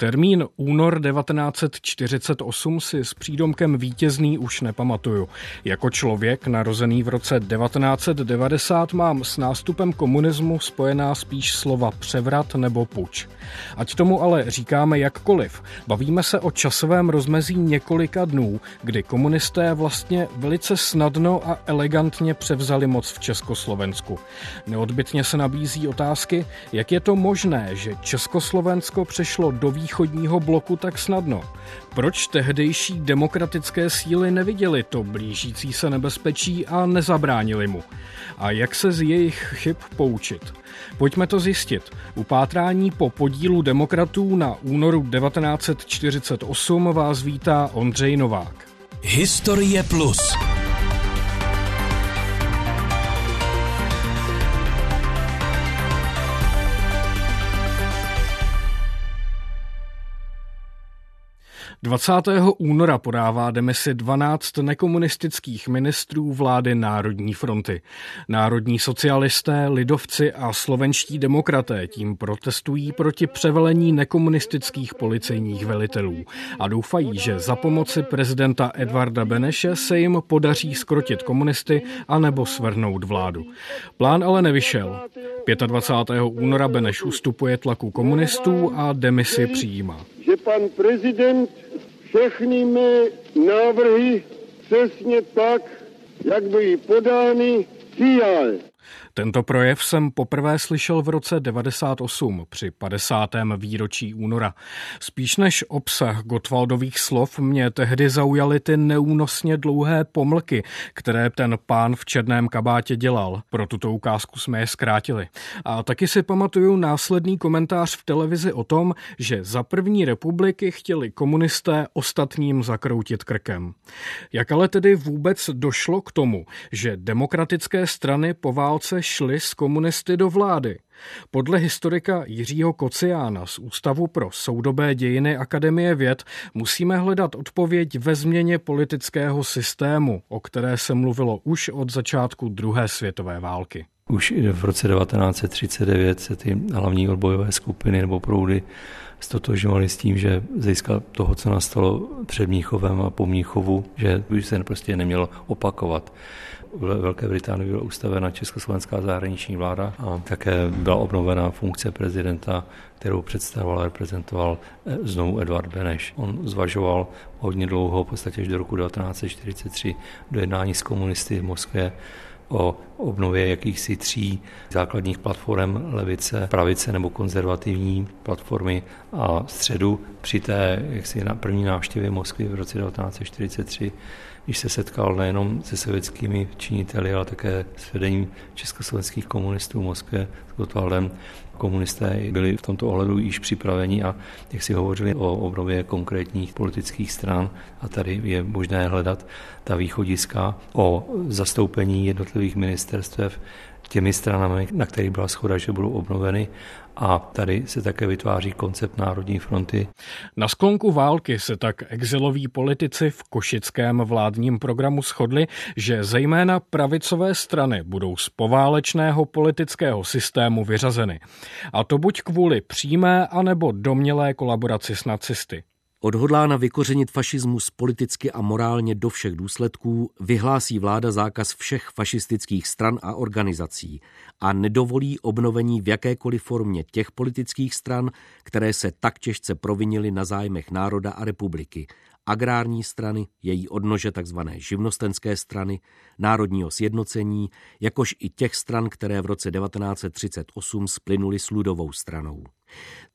Termín únor 1948 si s přídomkem vítězný už nepamatuju. Jako člověk narozený v roce 1990 mám s nástupem komunismu spojená spíš slova převrat nebo puč. Ať tomu ale říkáme jakkoliv, bavíme se o časovém rozmezí několika dnů, kdy komunisté vlastně velice snadno a elegantně převzali moc v Československu. Neodbitně se nabízí otázky, jak je to možné, že Československo přešlo do východního bloku tak snadno. Proč tehdejší demokratické síly neviděli to blížící se nebezpečí a nezabránili mu? A jak se z jejich chyb poučit? Pojďme to zjistit. U pátrání po podílu demokratů na únoru 1948 vás vítá Ondřej Novák. Historie plus. 20. února podává demisi 12 nekomunistických ministrů vlády Národní fronty. Národní socialisté, lidovci a slovenští demokraté tím protestují proti převelení nekomunistických policejních velitelů a doufají, že za pomoci prezidenta Edvarda Beneše se jim podaří skrotit komunisty anebo svrhnout vládu. Plán ale nevyšel. 25. února Beneš ustupuje tlaku komunistů a demisi přijímá. Že pan prezident všechny mé návrhy přesně tak, jak byly podány, přijal. Tento projev jsem poprvé slyšel v roce 98 při 50. výročí února. Spíš než obsah Gotwaldových slov mě tehdy zaujaly ty neúnosně dlouhé pomlky, které ten pán v černém kabátě dělal. Pro tuto ukázku jsme je zkrátili. A taky si pamatuju následný komentář v televizi o tom, že za první republiky chtěli komunisté ostatním zakroutit krkem. Jak ale tedy vůbec došlo k tomu, že demokratické strany po válce šli s komunisty do vlády. Podle historika Jiřího Kociána z Ústavu pro soudobé dějiny Akademie věd musíme hledat odpověď ve změně politického systému, o které se mluvilo už od začátku druhé světové války. Už v roce 1939 se ty hlavní odbojové skupiny nebo proudy stotožňovali s tím, že získal toho, co nastalo před Mníchovem a po Mníchovu, že už se prostě nemělo opakovat. Velké Británii byla ustavena Československá zahraniční vláda a také byla obnovena funkce prezidenta, kterou představoval a reprezentoval eh, znovu Edvard Beneš. On zvažoval hodně dlouho, v podstatě až do roku 1943, do jednání s komunisty v Moskvě o obnově jakýchsi tří základních platform levice, pravice nebo konzervativní platformy a středu. Při té jaksi na první návštěvě Moskvy v roce 1943 když se setkal nejenom se sovětskými činiteli, ale také s vedením československých komunistů v Moskvě, s Gotwaldem. Komunisté byli v tomto ohledu již připraveni a jak si hovořili o obnově konkrétních politických stran a tady je možné hledat ta východiska o zastoupení jednotlivých ministerstev těmi stranami, na kterých byla schoda, že budou obnoveny a tady se také vytváří koncept Národní fronty. Na sklonku války se tak exiloví politici v košickém vládním programu shodli, že zejména pravicové strany budou z poválečného politického systému vyřazeny. A to buď kvůli přímé anebo domělé kolaboraci s nacisty. Odhodlána vykořenit fašismus politicky a morálně do všech důsledků, vyhlásí vláda zákaz všech fašistických stran a organizací a nedovolí obnovení v jakékoliv formě těch politických stran, které se tak těžce provinily na zájmech národa a republiky, agrární strany, její odnože tzv. živnostenské strany, národního sjednocení, jakož i těch stran, které v roce 1938 splynuly s ludovou stranou.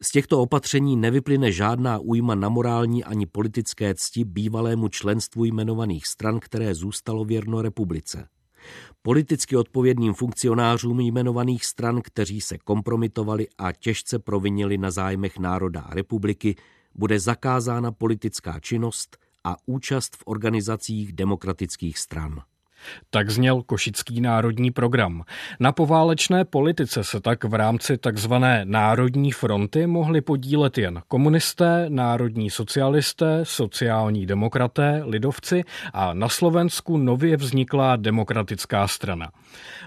Z těchto opatření nevyplyne žádná újma na morální ani politické cti bývalému členstvu jmenovaných stran, které zůstalo věrno republice. Politicky odpovědným funkcionářům jmenovaných stran, kteří se kompromitovali a těžce provinili na zájmech národa a republiky, bude zakázána politická činnost a účast v organizacích demokratických stran. Tak zněl Košický národní program. Na poválečné politice se tak v rámci takzvané Národní fronty mohli podílet jen komunisté, národní socialisté, sociální demokraté, lidovci a na Slovensku nově vzniklá demokratická strana.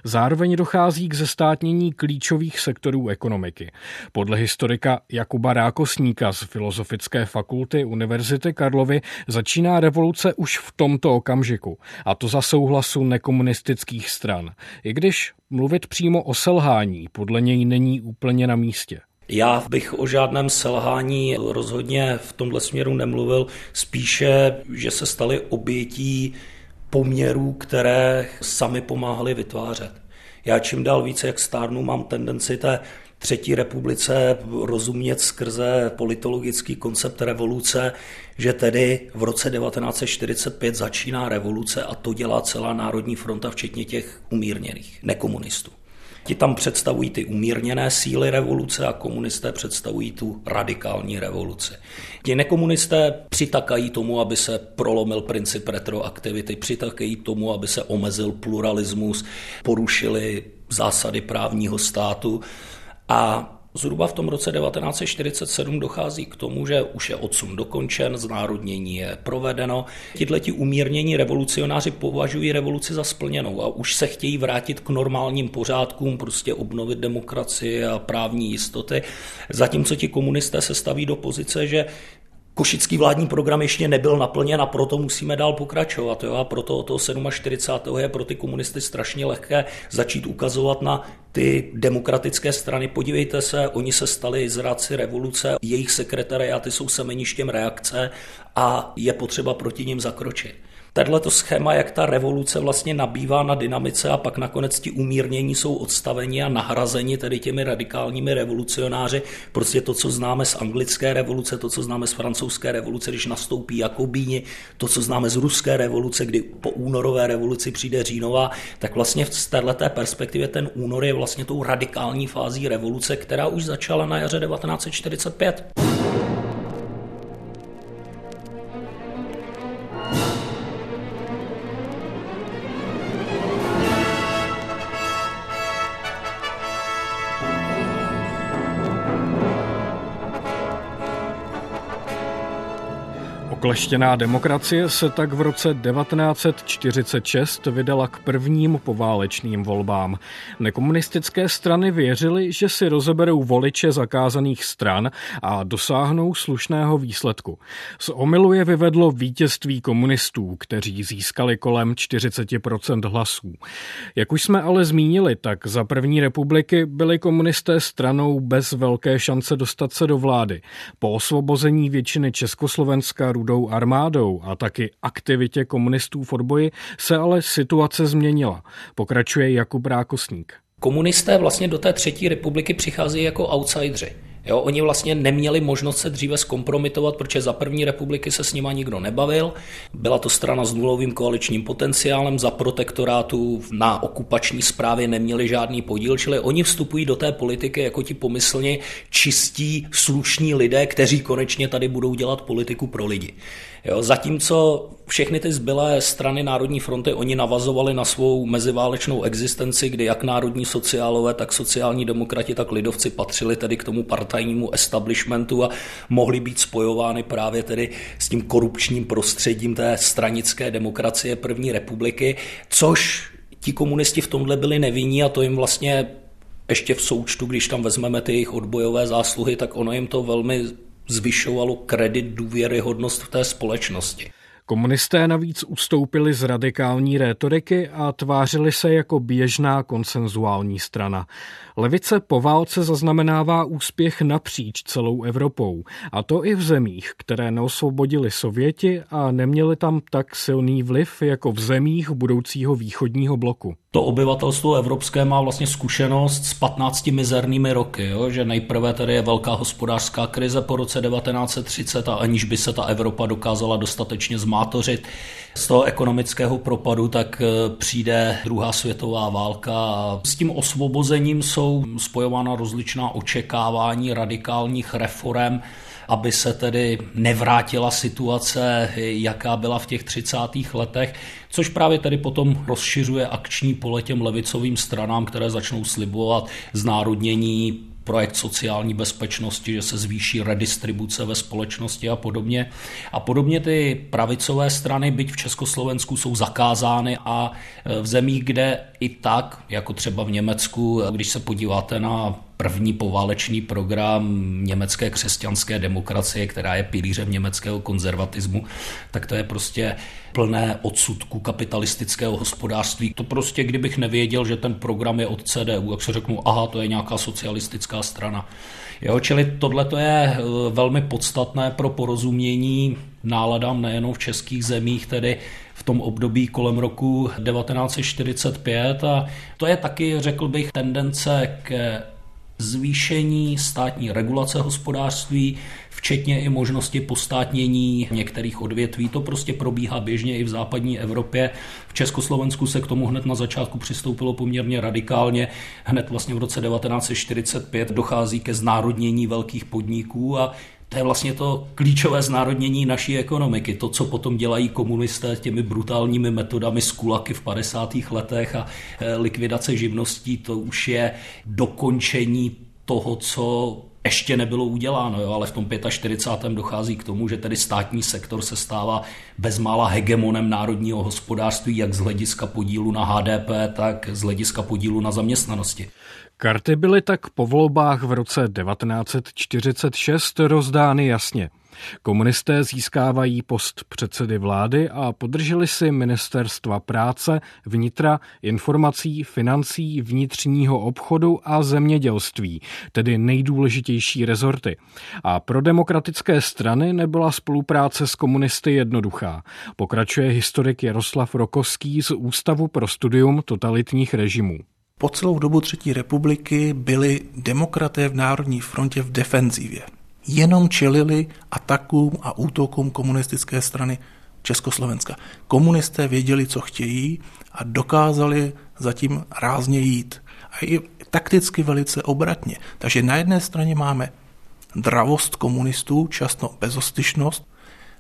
Zároveň dochází k zestátnění klíčových sektorů ekonomiky. Podle historika Jakuba Rákosníka z Filozofické fakulty Univerzity Karlovy začíná revoluce už v tomto okamžiku, a to za souhlasu nekomunistických stran. I když mluvit přímo o selhání podle něj není úplně na místě. Já bych o žádném selhání rozhodně v tomhle směru nemluvil, spíše, že se stali obětí poměrů, které sami pomáhali vytvářet. Já čím dál více, jak stárnu, mám tendenci té třetí republice rozumět skrze politologický koncept revoluce, že tedy v roce 1945 začíná revoluce a to dělá celá Národní fronta, včetně těch umírněných, nekomunistů. Ti tam představují ty umírněné síly revoluce a komunisté představují tu radikální revoluci. Ti nekomunisté přitakají tomu, aby se prolomil princip retroaktivity, přitakají tomu, aby se omezil pluralismus, porušili zásady právního státu a Zhruba v tom roce 1947 dochází k tomu, že už je odsun dokončen, znárodnění je provedeno. Tihleti umírnění revolucionáři považují revoluci za splněnou a už se chtějí vrátit k normálním pořádkům, prostě obnovit demokracii a právní jistoty. Zatímco ti komunisté se staví do pozice, že Košický vládní program ještě nebyl naplněn a proto musíme dál pokračovat. Jo? A proto od toho 47. je pro ty komunisty strašně lehké začít ukazovat na ty demokratické strany. Podívejte se, oni se stali zradci revoluce, jejich sekretariáty jsou semeništěm reakce a je potřeba proti ním zakročit to schéma, jak ta revoluce vlastně nabývá na dynamice a pak nakonec ti umírnění jsou odstaveni a nahrazeni tedy těmi radikálními revolucionáři. Prostě to, co známe z anglické revoluce, to, co známe z francouzské revoluce, když nastoupí Jakobíni, to, co známe z ruské revoluce, kdy po únorové revoluci přijde říjnová, tak vlastně v této perspektivě ten únor je vlastně tou radikální fází revoluce, která už začala na jaře 1945. Okleštěná demokracie se tak v roce 1946 vydala k prvním poválečným volbám. Nekomunistické strany věřily, že si rozeberou voliče zakázaných stran a dosáhnou slušného výsledku. Z omilu je vyvedlo vítězství komunistů, kteří získali kolem 40% hlasů. Jak už jsme ale zmínili, tak za první republiky byli komunisté stranou bez velké šance dostat se do vlády. Po osvobození většiny Československa rudou ruskou armádou a taky aktivitě komunistů v odboji se ale situace změnila, pokračuje Jakub Rákosník. Komunisté vlastně do té třetí republiky přicházejí jako outsidři. Jo, oni vlastně neměli možnost se dříve zkompromitovat, protože za první republiky se s nima nikdo nebavil. Byla to strana s nulovým koaličním potenciálem, za protektorátu na okupační správě neměli žádný podíl, čili oni vstupují do té politiky jako ti pomyslně čistí, slušní lidé, kteří konečně tady budou dělat politiku pro lidi. Jo, zatímco všechny ty zbylé strany Národní fronty, oni navazovali na svou meziválečnou existenci, kdy jak národní sociálové, tak sociální demokrati, tak lidovci patřili tedy k tomu partajnímu establishmentu a mohli být spojovány právě tedy s tím korupčním prostředím té stranické demokracie první republiky, což ti komunisti v tomhle byli nevinní a to jim vlastně ještě v součtu, když tam vezmeme ty jejich odbojové zásluhy, tak ono jim to velmi zvyšovalo kredit, důvěryhodnost v té společnosti. Komunisté navíc ustoupili z radikální rétoriky a tvářili se jako běžná konsenzuální strana. Levice po válce zaznamenává úspěch napříč celou Evropou, a to i v zemích, které neosvobodili Sověti a neměli tam tak silný vliv jako v zemích budoucího východního bloku. To obyvatelstvo evropské má vlastně zkušenost s 15 mizernými roky, jo? že nejprve tady je velká hospodářská krize po roce 1930 a aniž by se ta Evropa dokázala dostatečně zmátořit z toho ekonomického propadu, tak eh, přijde druhá světová válka a s tím osvobozením jsou spojována rozličná očekávání radikálních reform aby se tedy nevrátila situace, jaká byla v těch 30. letech, což právě tedy potom rozšiřuje akční pole těm levicovým stranám, které začnou slibovat znárodnění projekt sociální bezpečnosti, že se zvýší redistribuce ve společnosti a podobně. A podobně ty pravicové strany, byť v Československu, jsou zakázány a v zemích, kde i tak, jako třeba v Německu, když se podíváte na první poválečný program německé křesťanské demokracie, která je pilířem německého konzervatismu, tak to je prostě plné odsudku kapitalistického hospodářství. To prostě, kdybych nevěděl, že ten program je od CDU, jak se řeknu, aha, to je nějaká socialistická strana. Jo, čili tohle je eh, velmi podstatné pro porozumění náladám nejenom v českých zemích, tedy v tom období kolem roku 1945 a to je taky, řekl bych, tendence k zvýšení státní regulace hospodářství, včetně i možnosti postátnění některých odvětví. To prostě probíhá běžně i v západní Evropě. V Československu se k tomu hned na začátku přistoupilo poměrně radikálně. Hned vlastně v roce 1945 dochází ke znárodnění velkých podniků a to je vlastně to klíčové znárodnění naší ekonomiky. To, co potom dělají komunisté těmi brutálními metodami z kulaky v 50. letech a e, likvidace živností, to už je dokončení toho, co ještě nebylo uděláno, jo, ale v tom 45. dochází k tomu, že tedy státní sektor se stává bezmála hegemonem národního hospodářství, jak z hlediska podílu na HDP, tak z hlediska podílu na zaměstnanosti. Karty byly tak po volbách v roce 1946 rozdány jasně. Komunisté získávají post předsedy vlády a podrželi si ministerstva práce, vnitra, informací, financí, vnitřního obchodu a zemědělství, tedy nejdůležitější rezorty. A pro demokratické strany nebyla spolupráce s komunisty jednoduchá. Pokračuje historik Jaroslav Rokovský z Ústavu pro studium totalitních režimů. Po celou dobu Třetí republiky byli demokraté v Národní frontě v defenzivě. Jenom čelili atakům a útokům komunistické strany Československa. Komunisté věděli, co chtějí a dokázali zatím rázně jít. A i takticky velice obratně. Takže na jedné straně máme dravost komunistů, často bezostyšnost,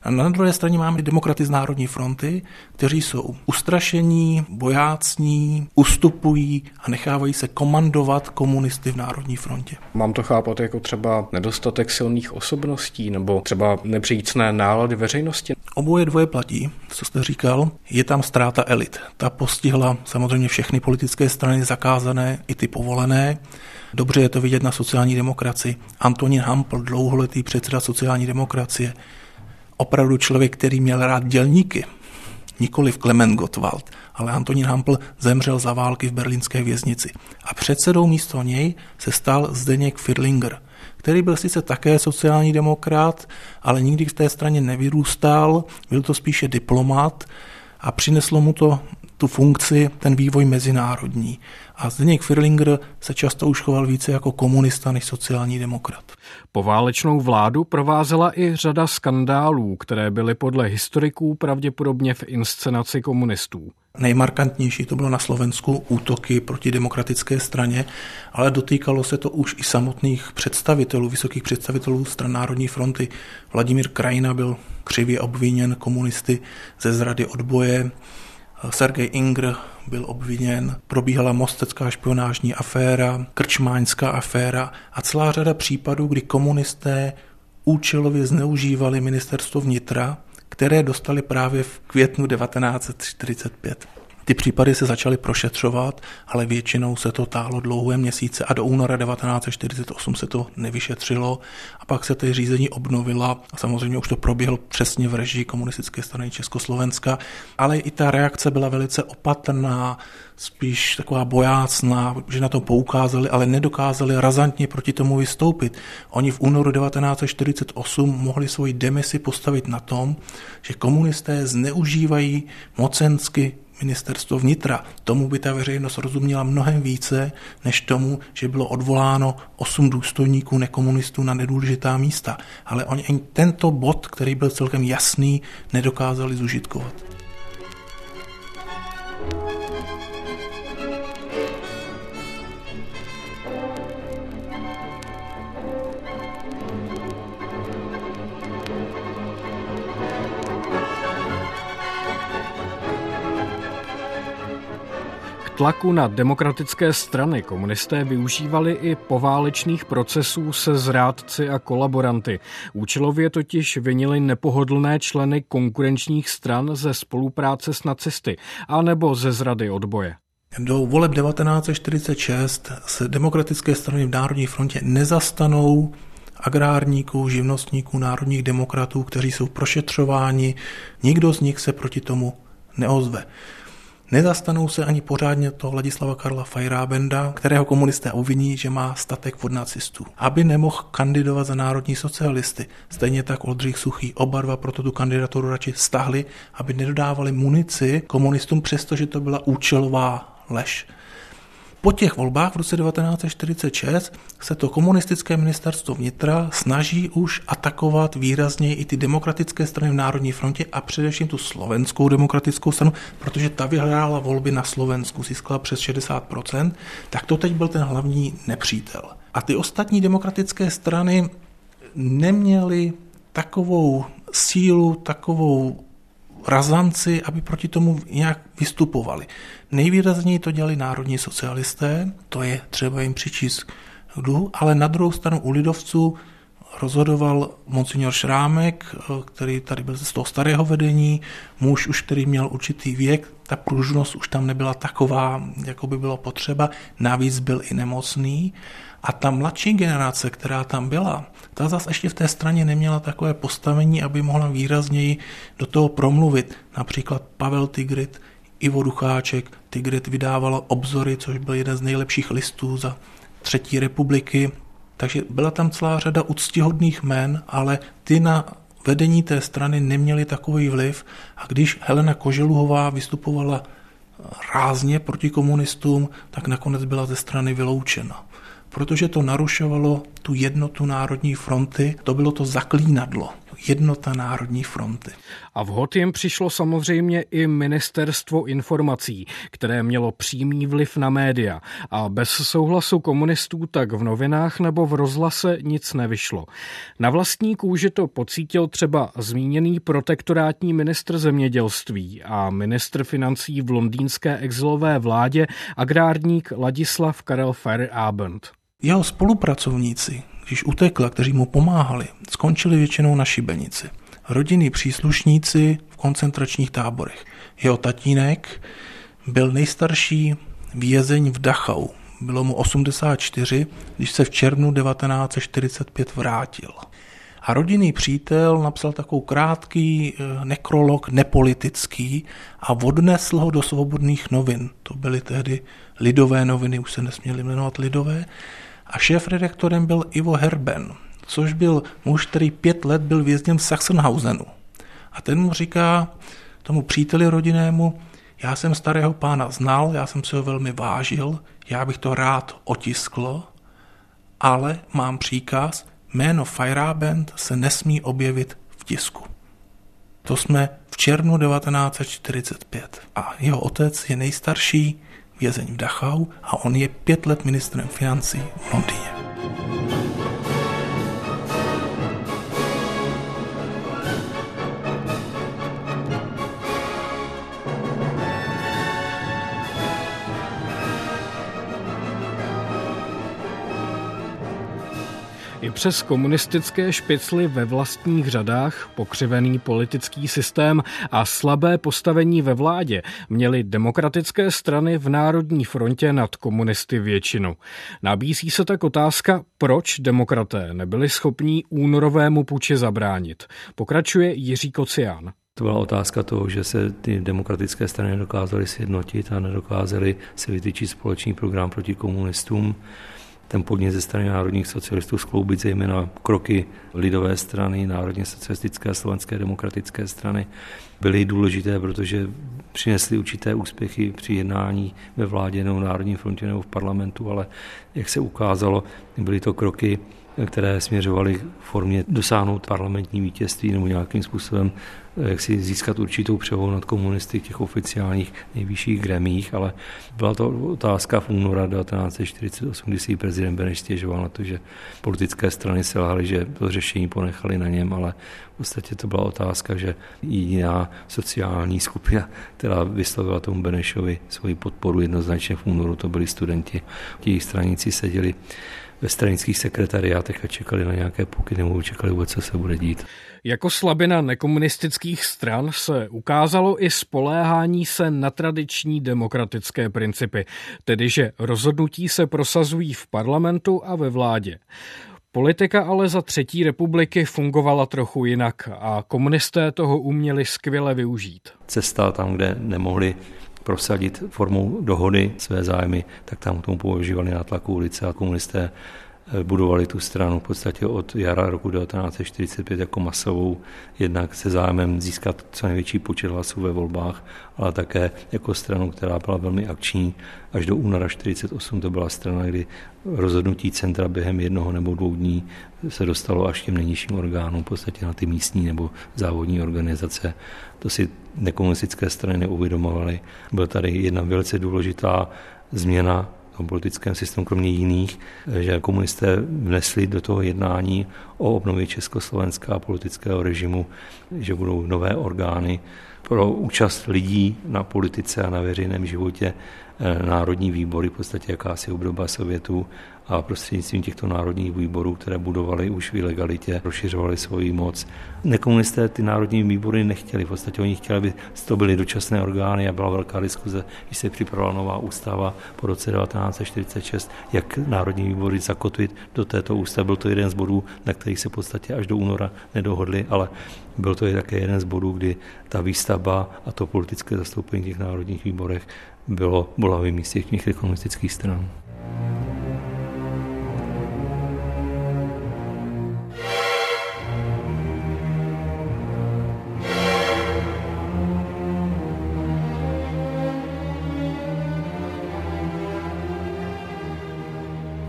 a na druhé straně máme demokraty z Národní fronty, kteří jsou ustrašení, bojácní, ustupují a nechávají se komandovat komunisty v Národní frontě. Mám to chápat jako třeba nedostatek silných osobností nebo třeba nepřícné nálady veřejnosti? Oboje dvoje platí, co jste říkal. Je tam ztráta elit. Ta postihla samozřejmě všechny politické strany zakázané i ty povolené. Dobře je to vidět na sociální demokracii. Antonín Hampl, dlouholetý předseda sociální demokracie, opravdu člověk, který měl rád dělníky, nikoli v Klement Gottwald, ale Antonín Hampl zemřel za války v berlínské věznici. A předsedou místo něj se stal Zdeněk Firlinger, který byl sice také sociální demokrat, ale nikdy v té straně nevyrůstal, byl to spíše diplomat a přineslo mu to tu funkci, ten vývoj mezinárodní. A Zdeněk Firlinger se často už choval více jako komunista než sociální demokrat. Poválečnou vládu provázela i řada skandálů, které byly podle historiků pravděpodobně v inscenaci komunistů. Nejmarkantnější to bylo na Slovensku útoky proti demokratické straně, ale dotýkalo se to už i samotných představitelů, vysokých představitelů stran Národní fronty. Vladimír Krajina byl křivě obviněn komunisty ze zrady odboje, Sergej Ingr byl obviněn, probíhala mostecká špionážní aféra, krčmáňská aféra a celá řada případů, kdy komunisté účelově zneužívali ministerstvo vnitra, které dostali právě v květnu 1945. Ty případy se začaly prošetřovat, ale většinou se to táhlo dlouhé měsíce a do února 1948 se to nevyšetřilo a pak se ty řízení obnovila a samozřejmě už to proběhlo přesně v režii komunistické strany Československa, ale i ta reakce byla velice opatrná, spíš taková bojácná, že na to poukázali, ale nedokázali razantně proti tomu vystoupit. Oni v únoru 1948 mohli svoji demisi postavit na tom, že komunisté zneužívají mocensky ministerstvo vnitra. Tomu by ta veřejnost rozuměla mnohem více, než tomu, že bylo odvoláno osm důstojníků nekomunistů na nedůležitá místa. Ale oni ani tento bod, který byl celkem jasný, nedokázali zužitkovat. Tlaku na demokratické strany komunisté využívali i poválečných procesů se zrádci a kolaboranty. Účelově totiž vinili nepohodlné členy konkurenčních stran ze spolupráce s nacisty anebo ze zrady odboje. Do voleb 1946 se demokratické strany v Národní frontě nezastanou agrárníků, živnostníků, národních demokratů, kteří jsou prošetřováni. Nikdo z nich se proti tomu neozve. Nezastanou se ani pořádně to Ladislava Karla Fajrábenda, kterého komunisté obviní, že má statek od nacistů. Aby nemohl kandidovat za národní socialisty. Stejně tak Oldřich Suchý. Oba dva proto tu kandidaturu radši stahli, aby nedodávali munici komunistům, přestože to byla účelová lež. Po těch volbách v roce 1946 se to komunistické ministerstvo vnitra snaží už atakovat výrazněji i ty demokratické strany v Národní frontě a především tu slovenskou demokratickou stranu, protože ta vyhrála volby na Slovensku, získala přes 60%, tak to teď byl ten hlavní nepřítel. A ty ostatní demokratické strany neměly takovou sílu, takovou razanci, aby proti tomu nějak vystupovali. Nejvýrazněji to dělali národní socialisté, to je třeba jim přičíst k dluhu, ale na druhou stranu u lidovců rozhodoval monsignor Šrámek, který tady byl z toho starého vedení, muž už, který měl určitý věk, ta pružnost už tam nebyla taková, jako by bylo potřeba, navíc byl i nemocný. A ta mladší generace, která tam byla, ta zase ještě v té straně neměla takové postavení, aby mohla výrazněji do toho promluvit. Například Pavel Tigrit, Ivo Ducháček, Tigrit vydával obzory, což byl jeden z nejlepších listů za třetí republiky. Takže byla tam celá řada úctihodných men, ale ty na vedení té strany neměly takový vliv. A když Helena Koželuhová vystupovala rázně proti komunistům, tak nakonec byla ze strany vyloučena protože to narušovalo tu jednotu Národní fronty, to bylo to zaklínadlo, jednota Národní fronty. A vhod jim přišlo samozřejmě i ministerstvo informací, které mělo přímý vliv na média a bez souhlasu komunistů tak v novinách nebo v rozhlase nic nevyšlo. Na vlastní kůži to pocítil třeba zmíněný protektorátní ministr zemědělství a ministr financí v londýnské exilové vládě agrárník Ladislav Karel Abend. Jeho spolupracovníci, když utekla, kteří mu pomáhali, skončili většinou na šibenici. Rodinní příslušníci v koncentračních táborech. Jeho tatínek byl nejstarší vězeň v Dachau. Bylo mu 84, když se v červnu 1945 vrátil. A rodinný přítel napsal takovou krátký eh, nekrolog, nepolitický a odnesl ho do svobodných novin. To byly tehdy lidové noviny, už se nesměly jmenovat lidové. A šéf-redaktorem byl Ivo Herben, což byl muž, který pět let byl vězněn v Sachsenhausenu. A ten mu říká, tomu příteli rodinnému, já jsem starého pána znal, já jsem se ho velmi vážil, já bych to rád otiskl, ale mám příkaz, jméno Feierabend se nesmí objevit v tisku. To jsme v červnu 1945 a jeho otec je nejstarší vězeň v Dachau a on je pět let ministrem financí v Londýně. I přes komunistické špicly ve vlastních řadách, pokřivený politický systém a slabé postavení ve vládě měly demokratické strany v Národní frontě nad komunisty většinu. Nabízí se tak otázka, proč demokraté nebyli schopní únorovému puči zabránit. Pokračuje Jiří Kocián. To byla otázka toho, že se ty demokratické strany nedokázaly sjednotit a nedokázaly si vytyčit společný program proti komunistům ten podnět ze strany národních socialistů skloubit zejména kroky lidové strany, národně socialistické a slovenské demokratické strany byly důležité, protože přinesly určité úspěchy při jednání ve vládě nebo v Národní frontě nebo v parlamentu, ale jak se ukázalo, byly to kroky které směřovaly k formě dosáhnout parlamentní vítězství nebo nějakým způsobem jak si získat určitou převahu nad komunisty v těch oficiálních nejvyšších gremích, ale byla to otázka v února 1948, kdy si prezident Beneš stěžoval na to, že politické strany selhaly, že to řešení ponechali na něm, ale v podstatě to byla otázka, že jediná sociální skupina, která vyslovila tomu Benešovi svoji podporu jednoznačně v únoru, to byli studenti. Ti straníci seděli ve stranických sekretariátech a čekali na nějaké pokyny nebo čekali vůbec, co se bude dít. Jako slabina nekomunistických stran se ukázalo i spoléhání se na tradiční demokratické principy, tedy že rozhodnutí se prosazují v parlamentu a ve vládě. Politika ale za třetí republiky fungovala trochu jinak a komunisté toho uměli skvěle využít. Cesta tam, kde nemohli prosadit formou dohody své zájmy, tak tam k tomu používali nátlaku ulice a komunisté budovali tu stranu v podstatě od jara roku 1945 jako masovou, jednak se zájmem získat co největší počet hlasů ve volbách, ale také jako stranu, která byla velmi akční. Až do února 1948 to byla strana, kdy rozhodnutí centra během jednoho nebo dvou dní se dostalo až těm nejnižším orgánům, v podstatě na ty místní nebo závodní organizace. To si nekomunistické strany neuvědomovaly. Byla tady jedna velice důležitá změna tom politickém systému, kromě jiných, že komunisté vnesli do toho jednání o obnově Československa a politického režimu, že budou nové orgány pro účast lidí na politice a na veřejném životě eh, národní výbory, v podstatě jakási obdoba Sovětů a prostřednictvím těchto národních výborů, které budovaly už v ilegalitě, rozšiřovaly svoji moc. Nekomunisté ty národní výbory nechtěli, v podstatě oni chtěli, aby to byly dočasné orgány a byla velká diskuze, když se připravila nová ústava po roce 1946, jak národní výbory zakotvit do této ústavy. Byl to jeden z bodů, na kterých se v podstatě až do února nedohodli, ale byl to i také jeden z bodů, kdy ta výstavba a to politické zastoupení těch národních výborech bylo bolavým místě těch komunistických stran.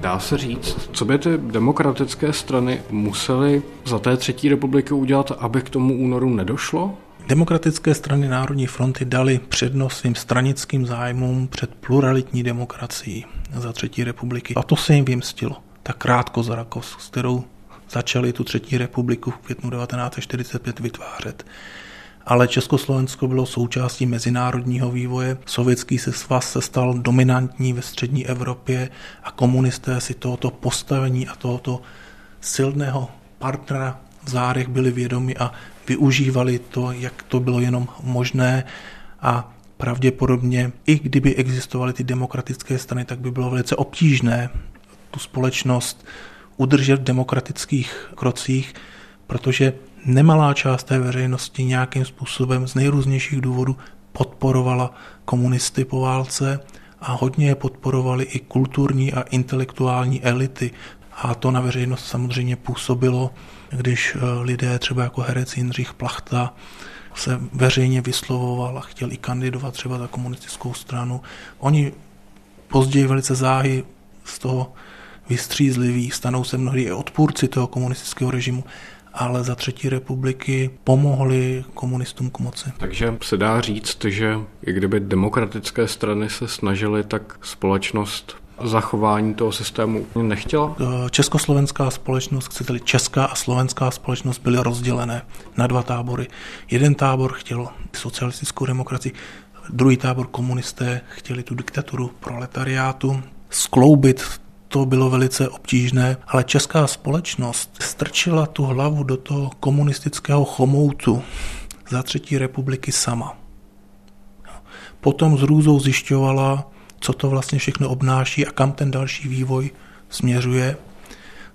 Dá se říct, co by ty demokratické strany musely za té třetí republiky udělat, aby k tomu únoru nedošlo? Demokratické strany Národní fronty dali přednost svým stranickým zájmům před pluralitní demokracií za třetí republiky. A to se jim vymstilo. Ta krátkozrakost, s kterou začali tu třetí republiku v květnu 1945 vytvářet ale Československo bylo součástí mezinárodního vývoje. Sovětský se svaz se stal dominantní ve střední Evropě a komunisté si tohoto postavení a tohoto silného partnera v zárech byli vědomi a využívali to, jak to bylo jenom možné a pravděpodobně, i kdyby existovaly ty demokratické strany, tak by bylo velice obtížné tu společnost udržet v demokratických krocích, protože nemalá část té veřejnosti nějakým způsobem z nejrůznějších důvodů podporovala komunisty po válce a hodně je podporovali i kulturní a intelektuální elity. A to na veřejnost samozřejmě působilo, když eh, lidé třeba jako herec Jindřich Plachta se veřejně vyslovoval a chtěl i kandidovat třeba za komunistickou stranu. Oni později velice záhy z toho vystřízliví, stanou se mnohdy i odpůrci toho komunistického režimu, ale za třetí republiky pomohli komunistům k moci. Takže se dá říct, že i kdyby demokratické strany se snažily, tak společnost zachování toho systému nechtěla? Eh, československá společnost, chcete česká a slovenská společnost byly rozdělené na dva tábory. Jeden tábor chtěl socialistickou demokracii, druhý tábor komunisté chtěli tu diktaturu proletariátu skloubit to bylo velice obtížné, ale česká společnost strčila tu hlavu do toho komunistického chomoutu za třetí republiky sama. Potom s růzou zjišťovala, co to vlastně všechno obnáší a kam ten další vývoj směřuje.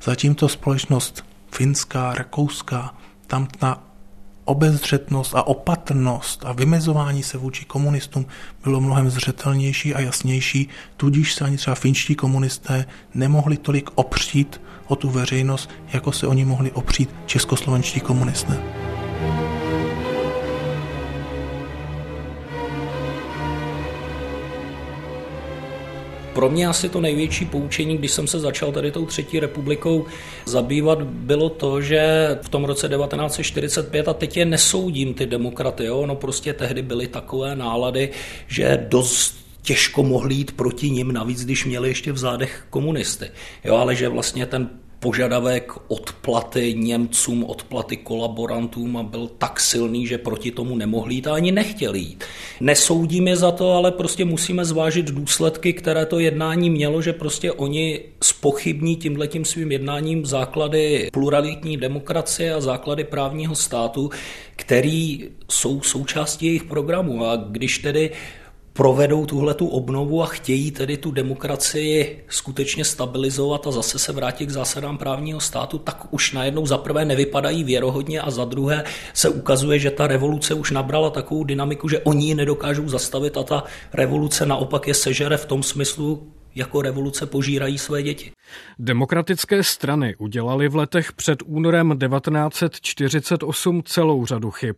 Zatímco společnost finská, rakouská, tam ta obezřetnost a opatrnost a vymezování se vůči komunistům bylo mnohem zřetelnější a jasnější, tudíž se ani třeba finští komunisté nemohli tolik opřít o tu veřejnost, jako se oni mohli opřít českoslovenští komunisté. Pro mě asi to největší poučení, když jsem se začal tady tou třetí republikou zabývat, bylo to, že v tom roce 1945, a teď je nesoudím ty demokraty, jo, no prostě tehdy byly takové nálady, že dost těžko mohli jít proti nim, navíc když měli ještě v zádech komunisty. Jo, ale že vlastně ten požadavek odplaty Němcům, odplaty kolaborantům a byl tak silný, že proti tomu nemohli jít a ani nechtěli jít. Nesoudím je za to, ale prostě musíme zvážit důsledky, které to jednání mělo, že prostě oni spochybní tímhletím svým jednáním základy pluralitní demokracie a základy právního státu, který jsou součástí jejich programu. A když tedy provedou tuhle tu obnovu a chtějí tedy tu demokracii skutečně stabilizovat a zase se vrátit k zásadám právního státu, tak už najednou za prvé nevypadají věrohodně a za druhé se ukazuje, že ta revoluce už nabrala takovou dynamiku, že oni ji nedokážou zastavit a ta revoluce naopak je sežere v tom smyslu, jako revoluce požírají své děti. Demokratické strany udělali v letech před únorem 1948 celou řadu chyb.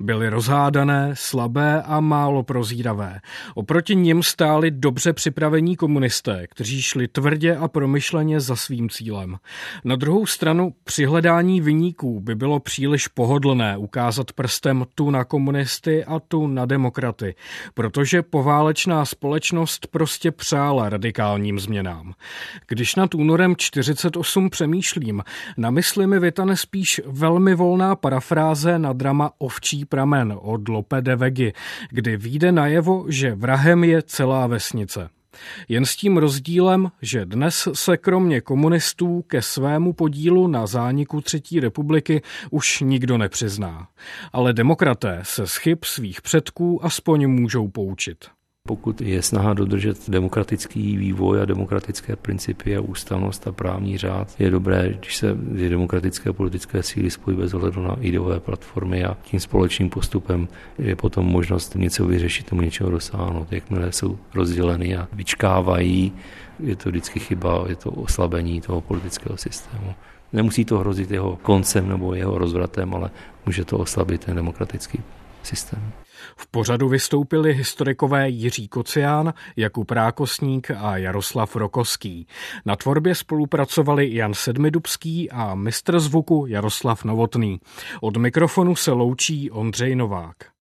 Byly rozhádané, slabé a málo prozíravé. Oproti nim stáli dobře připravení komunisté, kteří šli tvrdě a promyšleně za svým cílem. Na druhou stranu při hledání vyníků by bylo příliš pohodlné ukázat prstem tu na komunisty a tu na demokraty, protože poválečná společnost prostě přála radikálním změnám. Když nad únorem 48 přemýšlím, na mysli mi vytane spíš velmi volná parafráze na drama Ovčí pramen od Lope de Vegi, kdy vyjde najevo, že vrahem je celá vesnice. Jen s tím rozdílem, že dnes se kromě komunistů ke svému podílu na zániku Třetí republiky už nikdo nepřizná. Ale demokraté se z chyb svých předků aspoň můžou poučit. Pokud je snaha dodržet demokratický vývoj a demokratické principy a ústavnost a právní řád, je dobré, když se dvě demokratické politické síly spojí bez ohledu na ideové platformy a tím společným postupem je potom možnost něco vyřešit, tomu něčeho dosáhnout. Jakmile jsou rozděleny a vyčkávají, je to vždycky chyba, je to oslabení toho politického systému. Nemusí to hrozit jeho koncem nebo jeho rozvratem, ale může to oslabit ten demokratický systém. V pořadu vystoupili historikové Jiří Kocián, Jakub Rákosník a Jaroslav Rokoský. Na tvorbě spolupracovali Jan Sedmidubský a mistr zvuku Jaroslav Novotný. Od mikrofonu se loučí Ondřej Novák.